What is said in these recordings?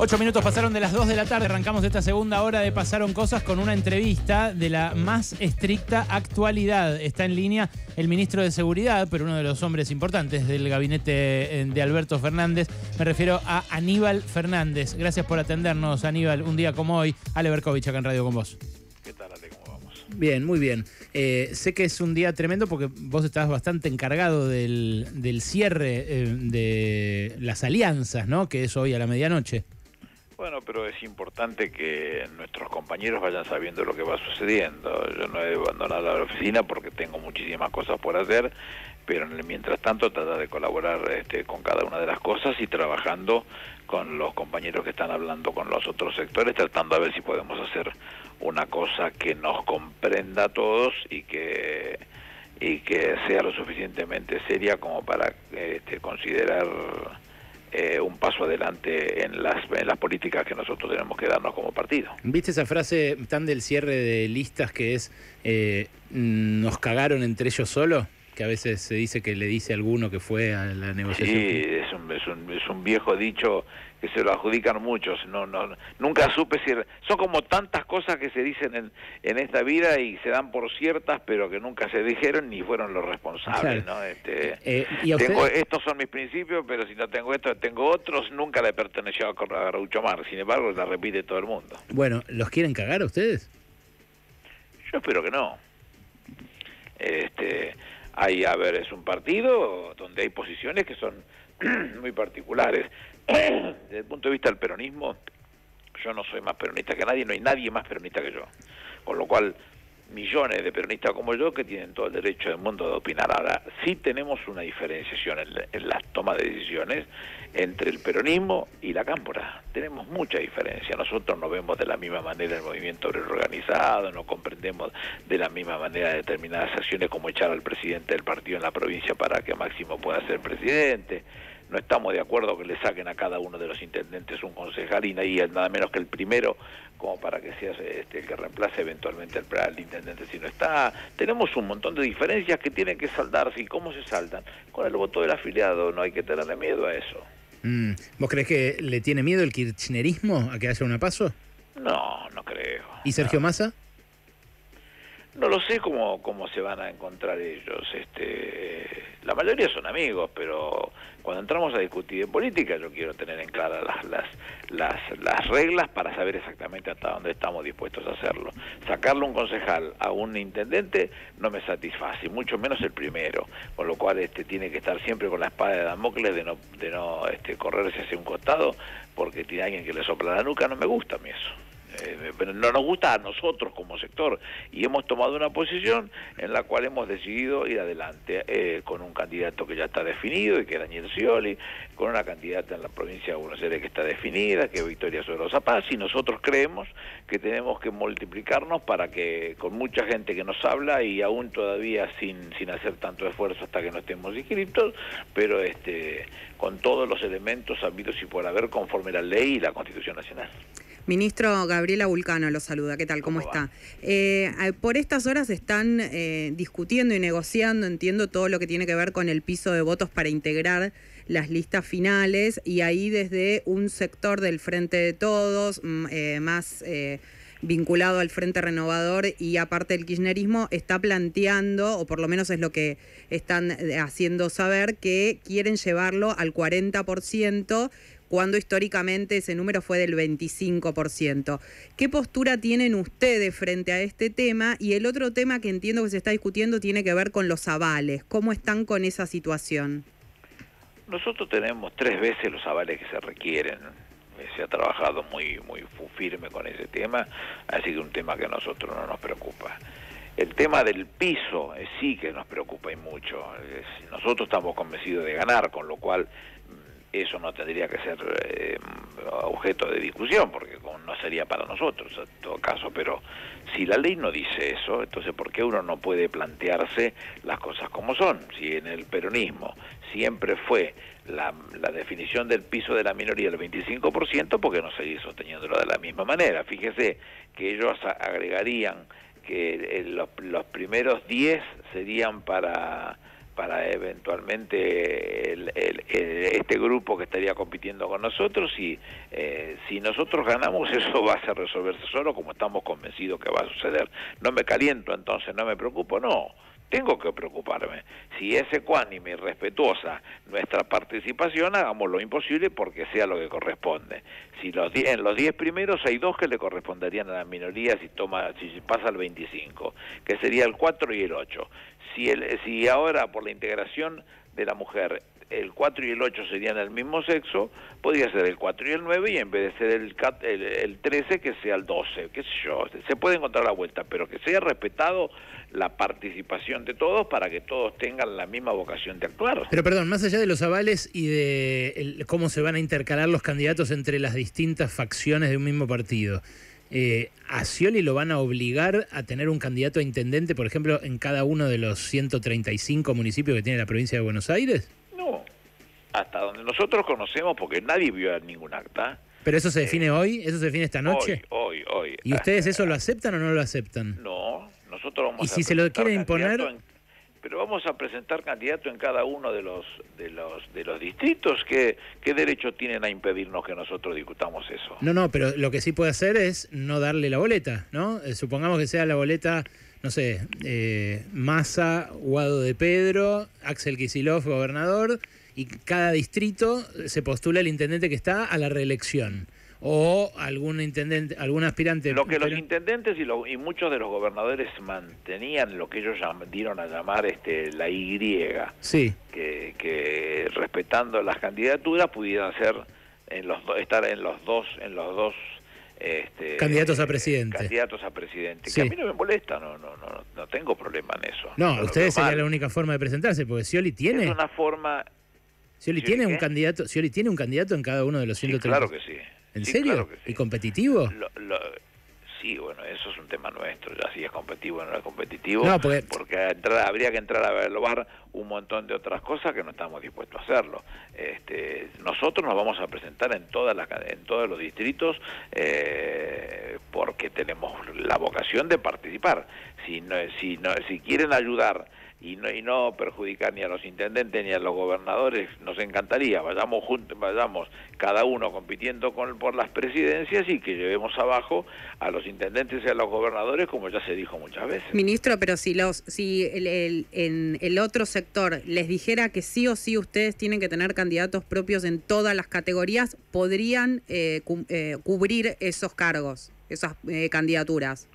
Ocho minutos pasaron de las dos de la tarde. Arrancamos esta segunda hora de Pasaron Cosas con una entrevista de la más estricta actualidad. Está en línea el ministro de Seguridad, pero uno de los hombres importantes del gabinete eh, de Alberto Fernández. Me refiero a Aníbal Fernández. Gracias por atendernos, Aníbal, un día como hoy. Ale Berkovich acá en Radio con vos. ¿Qué tal, Ale? ¿Cómo vamos? Bien, muy bien. Eh, sé que es un día tremendo porque vos estás bastante encargado del, del cierre eh, de las alianzas, ¿no? Que es hoy a la medianoche. Bueno, pero es importante que nuestros compañeros vayan sabiendo lo que va sucediendo. Yo no he abandonado la oficina porque tengo muchísimas cosas por hacer, pero mientras tanto tratar de colaborar este, con cada una de las cosas y trabajando con los compañeros que están hablando con los otros sectores, tratando a ver si podemos hacer una cosa que nos comprenda a todos y que y que sea lo suficientemente seria como para este, considerar eh, un paso adelante en las, en las políticas que nosotros tenemos que darnos como partido. ¿Viste esa frase tan del cierre de listas que es eh, nos cagaron entre ellos solo? Que a veces se dice que le dice a alguno que fue a la negociación. Sí, es un, es un, es un viejo dicho que se lo adjudican muchos. No, no, nunca supe si son como tantas cosas que se dicen en, en esta vida y se dan por ciertas, pero que nunca se dijeron ni fueron los responsables. ¿no? Este, Eh, ¿y a tengo, estos son mis principios, pero si no tengo esto, tengo otros. Nunca le perteneció a Groucho Marx. Sin embargo, la repite todo el mundo. Bueno, ¿los quieren cagar a ustedes? Yo espero que no. Este, hay, a ver, es un partido donde hay posiciones que son muy particulares. Desde el punto de vista del peronismo, yo no soy más peronista que nadie, no hay nadie más peronista que yo. Con lo cual, millones de peronistas como yo que tienen todo el derecho del mundo de opinar. Ahora, sí tenemos una diferenciación en, la- en las tomas de decisiones entre el peronismo y la cámpora. Tenemos mucha diferencia. Nosotros no vemos de la misma manera el movimiento obrero organizado, no comprendemos de la misma manera determinadas acciones como echar al presidente del partido en la provincia para que Máximo pueda ser presidente. No estamos de acuerdo que le saquen a cada uno de los intendentes un concejal y nada menos que el primero como para que sea este, el que reemplace eventualmente al, al intendente si no está. Tenemos un montón de diferencias que tienen que saldarse. ¿Y cómo se saldan? Con el voto del afiliado. No hay que tenerle miedo a eso. Mm, ¿Vos crees que le tiene miedo el kirchnerismo a que haya una paso? No, no creo. ¿Y Sergio Massa? No lo sé cómo, cómo se van a encontrar ellos. Este, la mayoría son amigos, pero cuando entramos a discutir en política yo quiero tener en clara las, las, las, las reglas para saber exactamente hasta dónde estamos dispuestos a hacerlo. Sacarle un concejal a un intendente no me satisface, mucho menos el primero, con lo cual este, tiene que estar siempre con la espada de Damocles de no, de no este, correrse hacia un costado porque tiene alguien que le sopla la nuca, no me gusta a mí eso. Eh, no nos gusta a nosotros como sector y hemos tomado una posición en la cual hemos decidido ir adelante eh, con un candidato que ya está definido y que es Daniel Scioli, con una candidata en la provincia de Buenos Aires que está definida, que es Victoria Sorosa Paz y nosotros creemos que tenemos que multiplicarnos para que con mucha gente que nos habla y aún todavía sin, sin hacer tanto esfuerzo hasta que no estemos inscriptos, pero este con todos los elementos habidos y por haber conforme la ley y la Constitución Nacional. Ministro Gabriela Vulcano lo saluda. ¿Qué tal? ¿Cómo, ¿Cómo está? Eh, eh, por estas horas están eh, discutiendo y negociando, entiendo, todo lo que tiene que ver con el piso de votos para integrar las listas finales y ahí desde un sector del Frente de Todos, mm, eh, más eh, vinculado al Frente Renovador y aparte del kirchnerismo, está planteando, o por lo menos es lo que están eh, haciendo saber, que quieren llevarlo al 40% cuando históricamente ese número fue del 25%. ¿Qué postura tienen ustedes frente a este tema? Y el otro tema que entiendo que se está discutiendo tiene que ver con los avales. ¿Cómo están con esa situación? Nosotros tenemos tres veces los avales que se requieren. Se ha trabajado muy muy firme con ese tema, así que un tema que a nosotros no nos preocupa. El tema del piso eh, sí que nos preocupa y mucho. Nosotros estamos convencidos de ganar, con lo cual eso no tendría que ser eh, objeto de discusión, porque no sería para nosotros en todo caso, pero si la ley no dice eso, entonces ¿por qué uno no puede plantearse las cosas como son? Si en el peronismo siempre fue la, la definición del piso de la minoría del 25%, porque no seguir sosteniéndolo de la misma manera. Fíjese que ellos agregarían que eh, los, los primeros 10 serían para para eventualmente este grupo que estaría compitiendo con nosotros y eh, si nosotros ganamos eso va a resolverse solo como estamos convencidos que va a suceder. No me caliento entonces, no me preocupo, no tengo que preocuparme. Si es ecuánime y respetuosa nuestra participación, hagamos lo imposible porque sea lo que corresponde. Si los en los 10 primeros hay dos que le corresponderían a la minoría si, toma, si pasa el 25, que sería el 4 y el 8. Si, el, si ahora por la integración de la mujer el 4 y el 8 serían el mismo sexo, podría ser el 4 y el 9 y en vez de ser el, el, el 13 que sea el 12, qué sé yo, se puede encontrar la vuelta, pero que sea respetado la participación de todos para que todos tengan la misma vocación de actuar. Pero perdón, más allá de los avales y de cómo se van a intercalar los candidatos entre las distintas facciones de un mismo partido, eh, ¿a Scioli lo van a obligar a tener un candidato a intendente, por ejemplo, en cada uno de los 135 municipios que tiene la provincia de Buenos Aires? No, hasta donde nosotros conocemos, porque nadie vio ningún acta. ¿Pero eso se define eh, hoy? ¿Eso se define esta noche? Hoy, hoy, hoy. ¿Y ustedes eso lo aceptan o no lo aceptan? No, nosotros vamos ¿Y si se lo quieren imponer? Pero vamos a presentar candidato en cada uno de los de los de los distritos. ¿Qué, qué derecho tienen a impedirnos que nosotros discutamos eso no no pero lo que sí puede hacer es no darle la boleta no eh, supongamos que sea la boleta no sé eh, Massa Guado de Pedro Axel Kicillof gobernador y cada distrito se postula el intendente que está a la reelección o algún intendente, algún aspirante. Lo que los intendentes y, y, muchos de los gobernadores mantenían lo que ellos dieron a llamar este la Y, sí. que, que respetando las candidaturas pudieran ser en los estar en los dos en los dos este, candidatos a presidente. Candidatos a presidente. Que a mí no me molesta, no, no, no, no tengo problema en eso. No, ustedes sería la única forma de presentarse, porque Scioli tiene. Es una forma. Scioli tiene un candidato, Scioli tiene un candidato en cada uno de los 130. claro que sí. ¿En serio? ¿Y competitivo? sí, bueno, eso es un tema nuestro, ya si es competitivo o no es competitivo, porque, habría que entrar a evaluar un montón de otras cosas que no estamos dispuestos a hacerlo. Este, nosotros nos vamos a presentar en, todas las, en todos los distritos eh, porque tenemos la vocación de participar. Si, no, si, no, si quieren ayudar y no, y no perjudicar ni a los intendentes ni a los gobernadores, nos encantaría, vayamos juntos, vayamos cada uno compitiendo con, por las presidencias y que llevemos abajo a los intendentes y a los gobernadores, como ya se dijo muchas veces. Ministro, pero si los si el, en el otro sector les dijera que sí o sí ustedes tienen que tener candidatos propios en todas las categorías, podrían eh, eh, cubrir esos cargos, esas eh, candidaturas.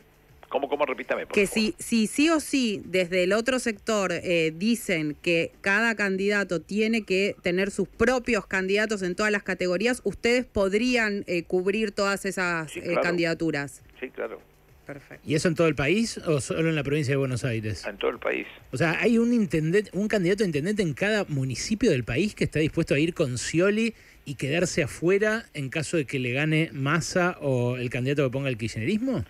¿Cómo, cómo? Repítame, que si, si sí o sí desde el otro sector eh, dicen que cada candidato tiene que tener sus propios candidatos en todas las categorías, ¿ustedes podrían eh, cubrir todas esas eh, candidaturas? Sí, claro. Perfecto. ¿Y eso en todo el país o solo en la provincia de Buenos Aires? En todo el país. O sea, ¿hay un, intendente, un candidato a intendente en cada municipio del país que está dispuesto a ir con Scioli y quedarse afuera en caso de que le gane Massa o el candidato que ponga el kirchnerismo?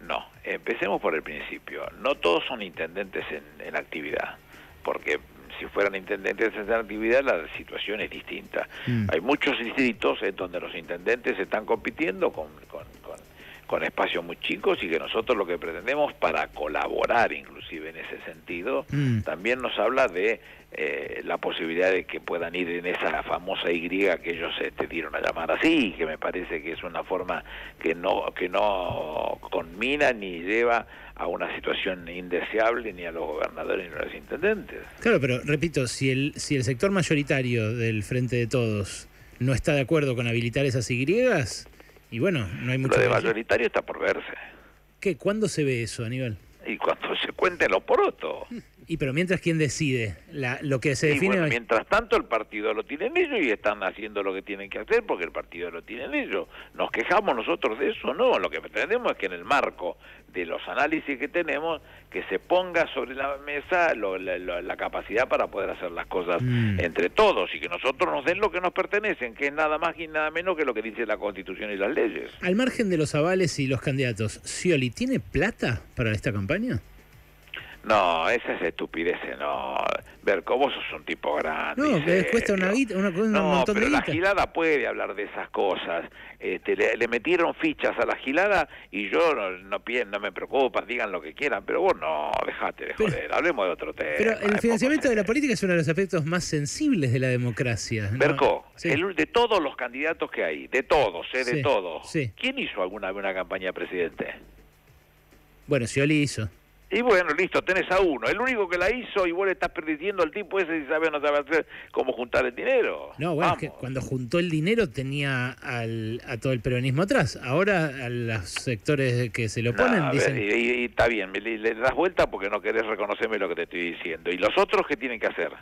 No, empecemos por el principio. No todos son intendentes en, actividad, porque si fueran intendentes en actividad la situación es distinta. Mm. Hay muchos distritos en donde los intendentes están compitiendo con, con, con espacios muy chicos y que nosotros lo que pretendemos para colaborar inclusive en ese sentido, mm. también nos habla de eh, la posibilidad de que puedan ir en esa famosa Y que ellos te este, dieron a llamar así, que me parece que es una forma que no, que no conmina ni lleva a una situación indeseable ni a los gobernadores ni a los intendentes. Claro, pero repito, si el, si el sector mayoritario del Frente de Todos no está de acuerdo con habilitar esas Y, y bueno, no hay mucho... Lo de mayoritario está por verse. ¿Qué? ¿Cuándo se ve eso, Aníbal? Y cuando se cuenten los porotos. Y pero mientras, ¿quién decide? La, lo que se define... mientras tanto, el partido lo tienen ellos y están haciendo lo que tienen que hacer porque el partido lo tienen ellos. ¿Nos quejamos nosotros de eso? No, lo que pretendemos es que en el marco de los análisis que tenemos, que se ponga sobre la mesa la, capacidad para poder hacer las cosas mm. entre todos y que nosotros nos den lo que nos pertenecen, que es nada más y nada menos que lo que dice la Constitución y las leyes. Al margen de los avales y los candidatos, ¿Scioli tiene plata para esta campaña? No, esa es estupidez, no. Berco, vos sos un tipo grande. No, que cuesta una guita, una- un no, montón de pero la guita. gilada puede hablar de esas cosas. Este, le, le metieron fichas a la gilada y yo no, no, no me preocupa, digan lo que quieran, pero vos no, dejate de Pero- joder, hablemos de otro tema. Pero el financiamiento de la política es uno de los aspectos más sensibles de la democracia. ¿no? Berco, Sí. el- de todos los candidatos que hay, de todos, eh, de Sí, todos, sí. ¿quién hizo alguna vez una campaña de presidente? Bueno, Scioli hizo. Y bueno, listo, tenés a uno. El único que la hizo y vos le estás perdiendo al tipo ese y sabe o no sabe hacer cómo juntar el dinero. No, bueno, es que cuando juntó el dinero tenía al, a todo el peronismo atrás. Ahora a los sectores que se lo ponen a ver, dicen... y, está bien, le, le das vuelta porque no querés reconocerme lo que te estoy diciendo. ¿Y los otros qué tienen que hacer?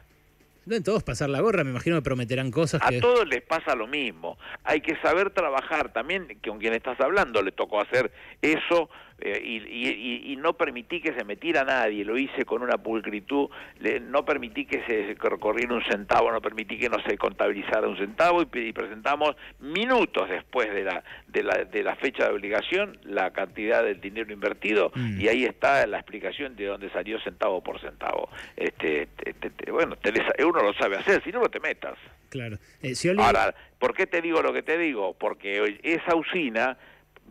Deben todos pasar la gorra, me imagino que prometerán cosas A que... todos les pasa lo mismo. Hay que saber trabajar. También que con quien estás hablando le tocó hacer eso eh, y, y- y- y no permití que se metiera nadie. Lo hice con una pulcritud. le- no permití que se corriera un centavo, no permití que no se contabilizara un centavo y, presentamos minutos después de la, de, la, de la fecha de obligación la cantidad del dinero invertido Mm. y ahí está la explicación de dónde salió centavo por centavo. Este, te- te- te- bueno, tenés- uno lo sabe hacer, si no, no te metas. Claro. Eh, Scioli- Ahora, ¿por qué te digo lo que te digo? Porque esa usina,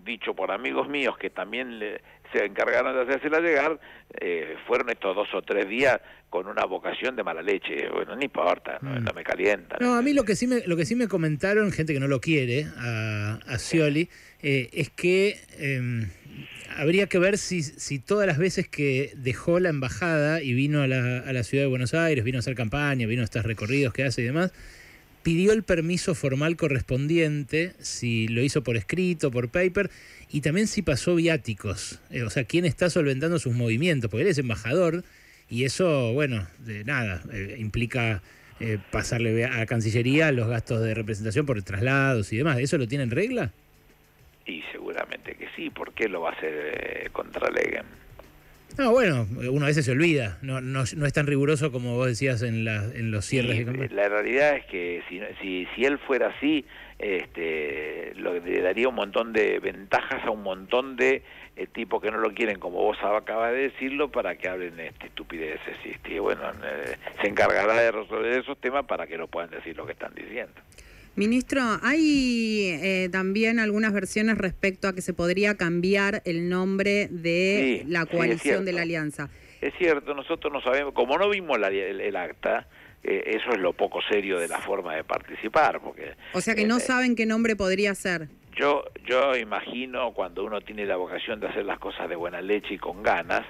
dicho por amigos míos que también le- se encargaron de hacérsela llegar, eh, fueron estos dos o tres días con una vocación de mala leche. Bueno, no importa, no, Mm. no me calienta. No, a mí lo que sí me, lo que sí me comentaron, gente que no lo quiere, a, a Scioli, eh, es que eh, habría que ver si, si todas las veces que dejó la embajada y vino a la, a la ciudad de Buenos Aires, vino a hacer campaña, vino a estos recorridos que hace y demás, pidió el permiso formal correspondiente, si lo hizo por escrito, por paper, y también si pasó viáticos, eh, o sea, quién está solventando sus movimientos, porque él es embajador y eso, bueno, de nada, eh, implica eh, pasarle a Cancillería los gastos de representación por traslados y demás. ¿Eso lo tiene en regla? Y seguramente que sí, ¿por qué lo va a hacer contra Leguen? No, bueno, uno a veces se olvida, no, no, no es tan riguroso como vos decías en, la, en los cierres de la realidad es que si, si, si él fuera así, este, lo, le daría un montón de ventajas a un montón de eh, tipos que no lo quieren, como vos acabas de decirlo, para que hablen este, estupideces. Y, este, bueno, eh, se encargará de resolver esos temas para que no puedan decir lo que están diciendo. Ministro, hay eh, también algunas versiones respecto a que se podría cambiar el nombre de Sí, la sí, coalición de la alianza. Es cierto, nosotros no sabemos, como no vimos la- el, el acta, eh, eso es lo poco serio de la forma de participar, porque O sea que no eh, saben qué nombre podría ser. Yo, yo imagino cuando uno tiene la vocación de hacer las cosas de buena leche y con ganas,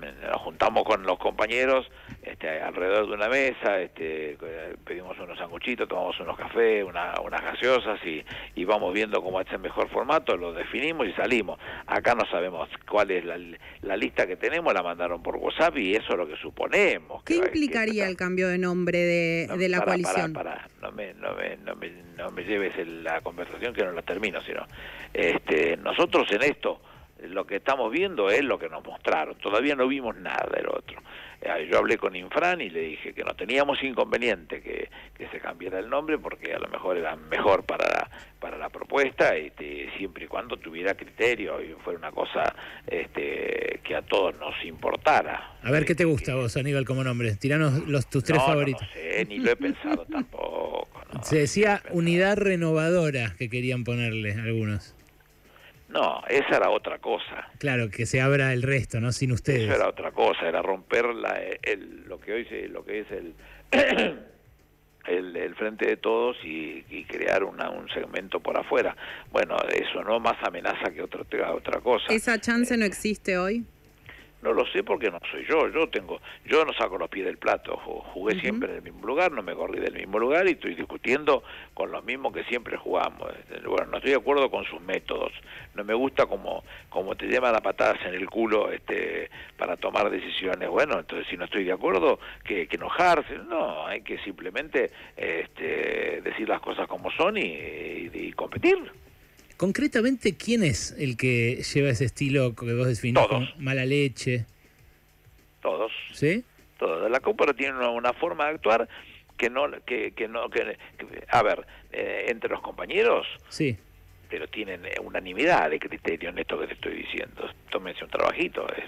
nos juntamos con los compañeros este, alrededor de una mesa, este, pedimos unos sanguchitos, tomamos unos cafés, una- unas gaseosas y, y vamos viendo cómo es el mejor formato, lo definimos y salimos. Acá no sabemos cuál es la, la lista que tenemos, la mandaron por WhatsApp y eso es lo que suponemos. ¿Qué que va- que implicaría el cambio de nombre de, no, de la coalición? pará, pará. No, me, no, me, no, me, no me lleves el- la conversación que no la termino, sino este, nosotros en esto lo que estamos viendo es lo que nos mostraron. Todavía no vimos nada del otro. Eh, Yo hablé con Infran y le dije que no teníamos inconveniente que, que se cambiara el nombre porque a lo mejor era mejor para la, para la propuesta este, siempre y cuando tuviera criterio y fuera una cosa este, que a todos nos importara. A ver, ¿qué te Eh, gusta vos, Aníbal, como nombre? Tiranos los, tus tres no, favoritos. No, sé, ni lo he pensado tampoco. no, Se decía unidad renovadora que querían ponerle algunos. No, esa era otra cosa. Claro, que se abra el resto, ¿no? Sin ustedes. Eso era otra cosa, era romper la, el, lo que hoy se, lo que es el, el, el frente de todos y, y crear una, un segmento por afuera. Bueno, eso no más amenaza que otra otra cosa. ¿Esa chance no existe hoy? No lo sé porque no soy yo. Yo tengo, yo no saco los pies del plato. Ju- Jugué siempre en el mismo lugar, no me corrí del mismo lugar y estoy discutiendo con los mismos que siempre jugamos. Este, Bueno, no estoy de acuerdo con sus métodos. No me gusta como, como te llevan a patadas en el culo este, para tomar decisiones. Bueno, entonces si no estoy de acuerdo, que, que enojarse. No, hay que simplemente este, decir las cosas como son y, y- y competir. Concretamente, ¿quién es el que lleva ese estilo que vos definís Todos. como mala leche? Todos. ¿Sí? todo. La Cúpula tiene una, una forma de actuar que no, que, que no, que, que- a ver, eh, entre los compañeros, Sí. pero tienen eh, unanimidad de criterio en esto que te estoy diciendo. Tómense un trabajito, es,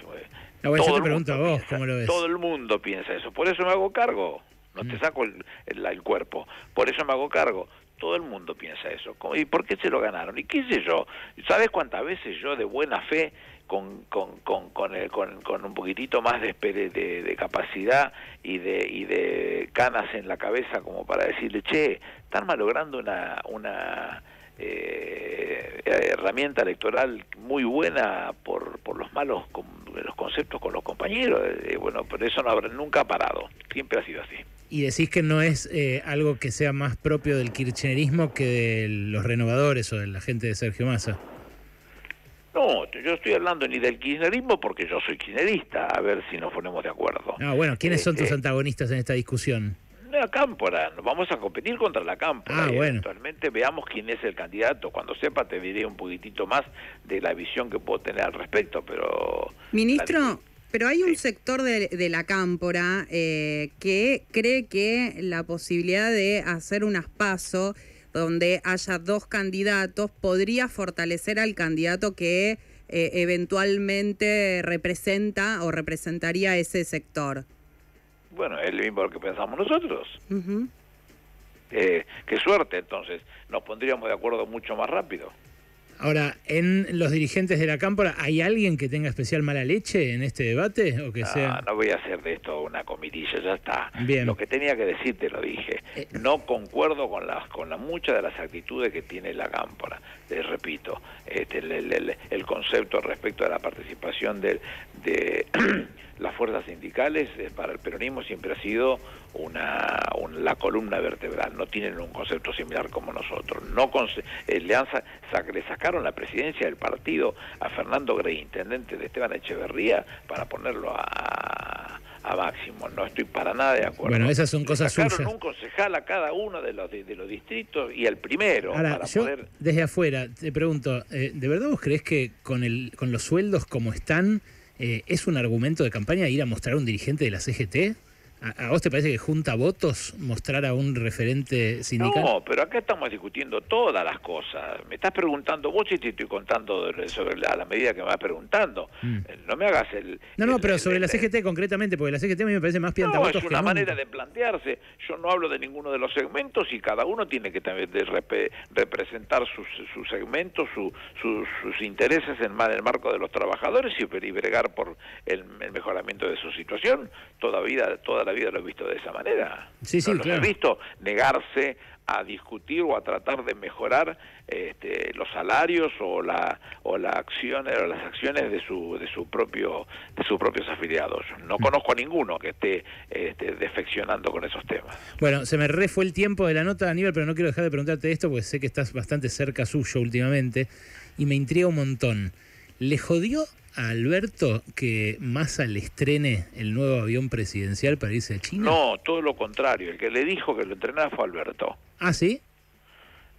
Ah, bueno, yo Todo te el pregunto a mundo vos, piensa- ¿cómo lo ves? Todo el mundo piensa eso. Por eso me hago cargo. No Mm. te saco el, el- el cuerpo. Por eso me hago cargo. Todo el mundo piensa eso. ¿Cómo- ¿Y por qué se lo ganaron? ¿Y qué sé yo? ¿Sabes cuántas veces yo de buena fe, con, con, con, con, el- con- con un poquitito más de, de, de capacidad y de, y de canas en la cabeza como para decirle, che, están malogrando una... una eh, herramienta electoral muy buena por, por los malos con- los conceptos con los compañeros. Eh, bueno, pero eso no habrá nunca ha parado. Siempre ha sido así. Y decís que no es eh, algo que sea más propio del kirchnerismo que de los renovadores o de la gente de Sergio Massa. No, yo estoy hablando ni del kirchnerismo porque yo soy kirchnerista, a ver si nos ponemos de acuerdo. Ah, bueno, ¿quiénes son tus Este, antagonistas en esta discusión? La Cámpora, nos vamos a competir contra la Cámpora. Ah, y bueno. Eventualmente veamos quién es el candidato. Cuando sepa te diré un poquitito más de la visión que puedo tener al respecto, pero... Ministro, pero hay un sector de, de la cámpora eh, que cree que la posibilidad de hacer unas pasos donde haya dos candidatos podría fortalecer al candidato que eh, eventualmente representa o representaría ese sector. Bueno, es lo mismo que pensamos nosotros. Eh, qué suerte, entonces. Nos pondríamos de acuerdo mucho más rápido. Ahora, ¿en los dirigentes de la Cámpora hay alguien que tenga especial mala leche en este debate? ¿O que Ah, sea... no voy a hacer de esto una comitilla, ya está. Bien. Lo que tenía que decir te lo dije. Eh. No concuerdo con las con la, muchas de las actitudes que tiene la Cámpora. Les repito, este, el, el- el- el concepto respecto a la participación del- de, las fuerzas sindicales eh, para el peronismo siempre ha sido una, un- la columna vertebral. No tienen un concepto similar como nosotros. No conce- eh, le, han sa- sac- le sacaron la presidencia del partido a Fernando Grey, intendente de Esteban Echeverría, para ponerlo a, a Máximo. No estoy para nada de acuerdo. Bueno, esas son Le cosas sacaron suyas. un concejal a cada uno de los, de, de los distritos y al primero Ahora, para yo poder... desde afuera te pregunto, eh, ¿de verdad vos crees que con, el, con los sueldos como están eh, es un argumento de campaña ir a mostrar a un dirigente de la CGT? ¿A, a vos te parece que junta votos mostrar a un referente sindical? No, pero acá estamos discutiendo todas las cosas. Me estás preguntando vos y te estoy contando sobre la, a la medida que me vas preguntando. Mm. Eh, No me hagas el... No, no, el- pero el- sobre la CGT concretamente, porque la CGT a mí me parece más No, piantavotos es que una nunca. manera de plantearse. Yo no hablo de ninguno de los segmentos y cada uno tiene que también de representar sus, sus segmentos, su- sus, sus intereses en, en el marco de los trabajadores y, y bregar por el, el mejoramiento de su situación. Toda, vida, toda la vida lo he visto de esa manera. Sí, sí, no los claro. he visto negarse a discutir o a tratar de mejorar este, los salarios o la o la acciones o las acciones de su de su propio de sus propios afiliados. No conozco a ninguno que esté este, defeccionando con esos temas. Bueno, se me re fue el tiempo de la nota, Aníbal, pero no quiero dejar de preguntarte esto porque sé que estás bastante cerca suyo últimamente y me intriga un montón. ¿Le jodió a Alberto que Massa le estrene el nuevo avión presidencial para irse a China? No, todo lo contrario. El que le dijo que lo entrenaba fue Alberto. ¿Ah, sí?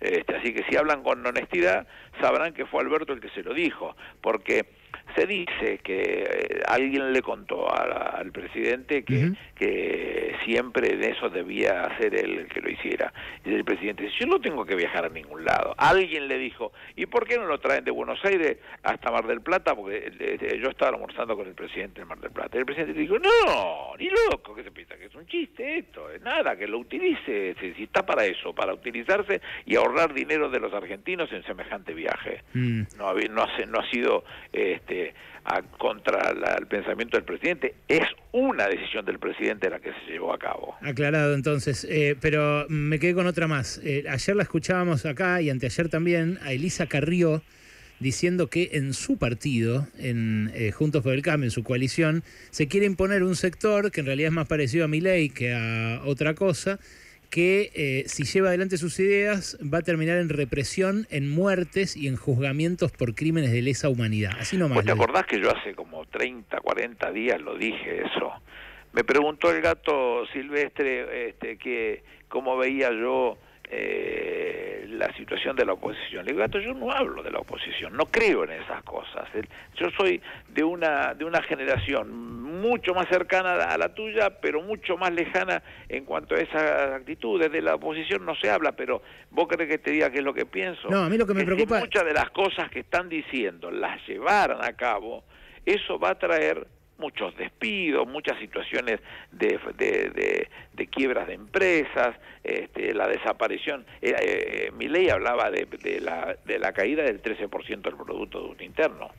Este, así que si hablan con honestidad, sabrán que fue Alberto el que se lo dijo, porque se dice que eh, alguien le contó a- al presidente que, que siempre en eso debía ser él el que lo hiciera. Y el presidente dice, yo no tengo que viajar a ningún lado. Alguien le dijo, ¿y por qué no lo traen de Buenos Aires hasta Mar del Plata? Porque eh, yo estaba almorzando con el presidente de Mar del Plata. Y el presidente le dijo, no, ni loco, que se piensa que es un chiste esto, es nada, que lo utilice, si, si está para eso, para utilizarse y ahorrar dinero de los argentinos en semejante viaje. Mm. No, ha, no, ha, no ha sido este, a- contra el pensamiento del presidente, es una decisión del presidente la que se llevó a cabo. Aclarado entonces, Eh, pero me quedé con otra más. Eh, ayer la escuchábamos acá y anteayer también a Elisa Carrió diciendo que en su partido, en eh, Juntos por el Cambio, en su coalición, se quiere imponer un sector que en realidad es más parecido a Milei que a otra cosa, que eh, si lleva adelante sus ideas va a terminar en represión, en muertes y en juzgamientos por crímenes de lesa humanidad. Así nomás. ¿Vos te acordás que yo hace como 30, 40 días lo dije eso? Me preguntó el gato silvestre este, que cómo veía yo eh, la situación de la oposición. Le digo, gato, yo no hablo de la oposición, no creo en esas cosas. Yo soy de una, de una generación mucho más cercana a la tuya, pero mucho más lejana en cuanto a esas actitudes. De la oposición no se habla, pero vos crees que te diga qué es lo que pienso. No, a mí lo que me si preocupa- muchas de las cosas que están diciendo las llevaran a cabo, eso va a traer muchos despidos, muchas situaciones de, de, de, quiebras de empresas, este, la desaparición. Eh, eh, mi ley hablaba de, la, de la caída del 13% del Producto Interno.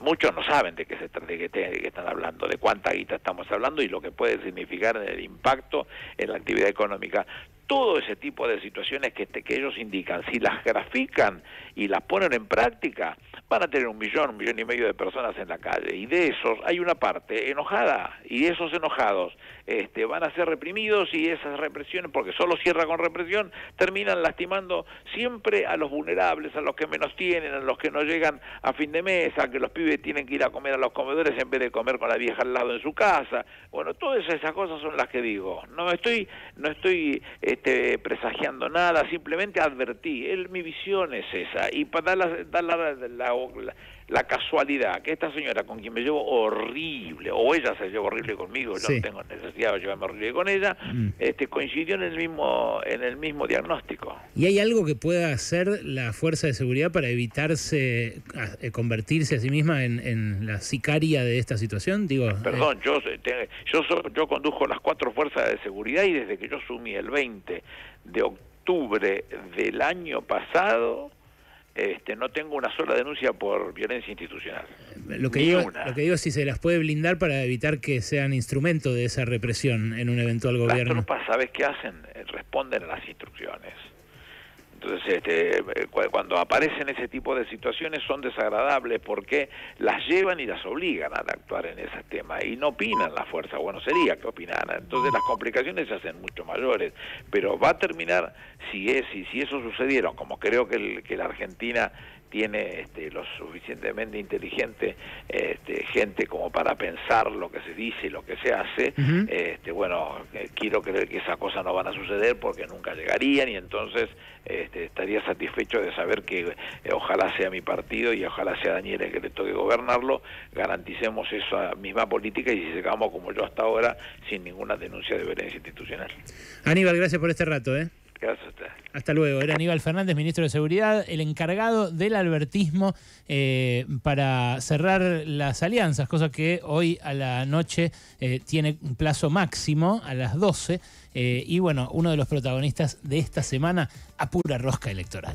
Muchos no saben de qué se de qué, de qué están hablando, de cuánta guita estamos hablando y lo que puede significar en el impacto en la actividad económica todo ese tipo de situaciones que, que ellos indican, si las grafican y las ponen en práctica, van a tener un millón, un millón y medio de personas en la calle. Y de esos hay una parte enojada, y esos enojados este, van a ser reprimidos y esas represiones, porque solo cierra con represión, terminan lastimando siempre a los vulnerables, a los que menos tienen, a los que no llegan a fin de mes, a que los pibes tienen que ir a comer a los comedores en vez de comer con la vieja al lado en su casa. Bueno, todas esas cosas son las que digo. No estoy, no estoy este, presagiando nada, simplemente advertí. Él, mi visión es esa. Y para dar dar la, la, la casualidad que esta señora con quien me llevo horrible, o ella se llevó horrible conmigo, yo no tengo necesidad de llevarme horrible con ella, mm. este, coincidió en el mismo en el mismo diagnóstico. ¿Y hay algo que pueda hacer la fuerza de seguridad para evitarse eh, convertirse a sí misma en, la sicaria de esta situación? Digo, Perdón, yo yo yo condujo las cuatro fuerzas de seguridad y desde que yo asumí el 20 de octubre del año pasado este, no tengo una sola denuncia por violencia institucional. Lo que, digo, lo que digo es si se las puede blindar para evitar que sean instrumento de esa represión en un eventual gobierno. Las tropas, ¿sabes qué hacen? Eh, responden a las instrucciones. Entonces, este, cuando aparecen ese tipo de situaciones son desagradables porque las llevan y las obligan a actuar en ese tema y no opinan la fuerza. Bueno, sería que opinaran. Entonces las complicaciones se hacen mucho mayores. Pero va a terminar, si es y si eso sucediera, como creo que, el, que la Argentina tiene este, lo suficientemente inteligente este, gente como para pensar lo que se dice y lo que se hace, este, bueno, eh, quiero creer que esas cosas no van a suceder porque nunca llegarían y entonces este, estaría satisfecho de saber que eh, ojalá sea mi partido y ojalá sea Daniel el que le toque gobernarlo, garanticemos esa misma política y si llegamos como yo hasta ahora sin ninguna denuncia de violencia institucional. Aníbal, gracias por este rato. ¿eh? Hasta luego. Era Aníbal Fernández, ministro de Seguridad, el encargado del albertismo eh, para cerrar las alianzas, cosa que hoy a la noche eh, tiene un plazo máximo a las 12. Eh, y bueno, uno de los protagonistas de esta semana a pura rosca electoral.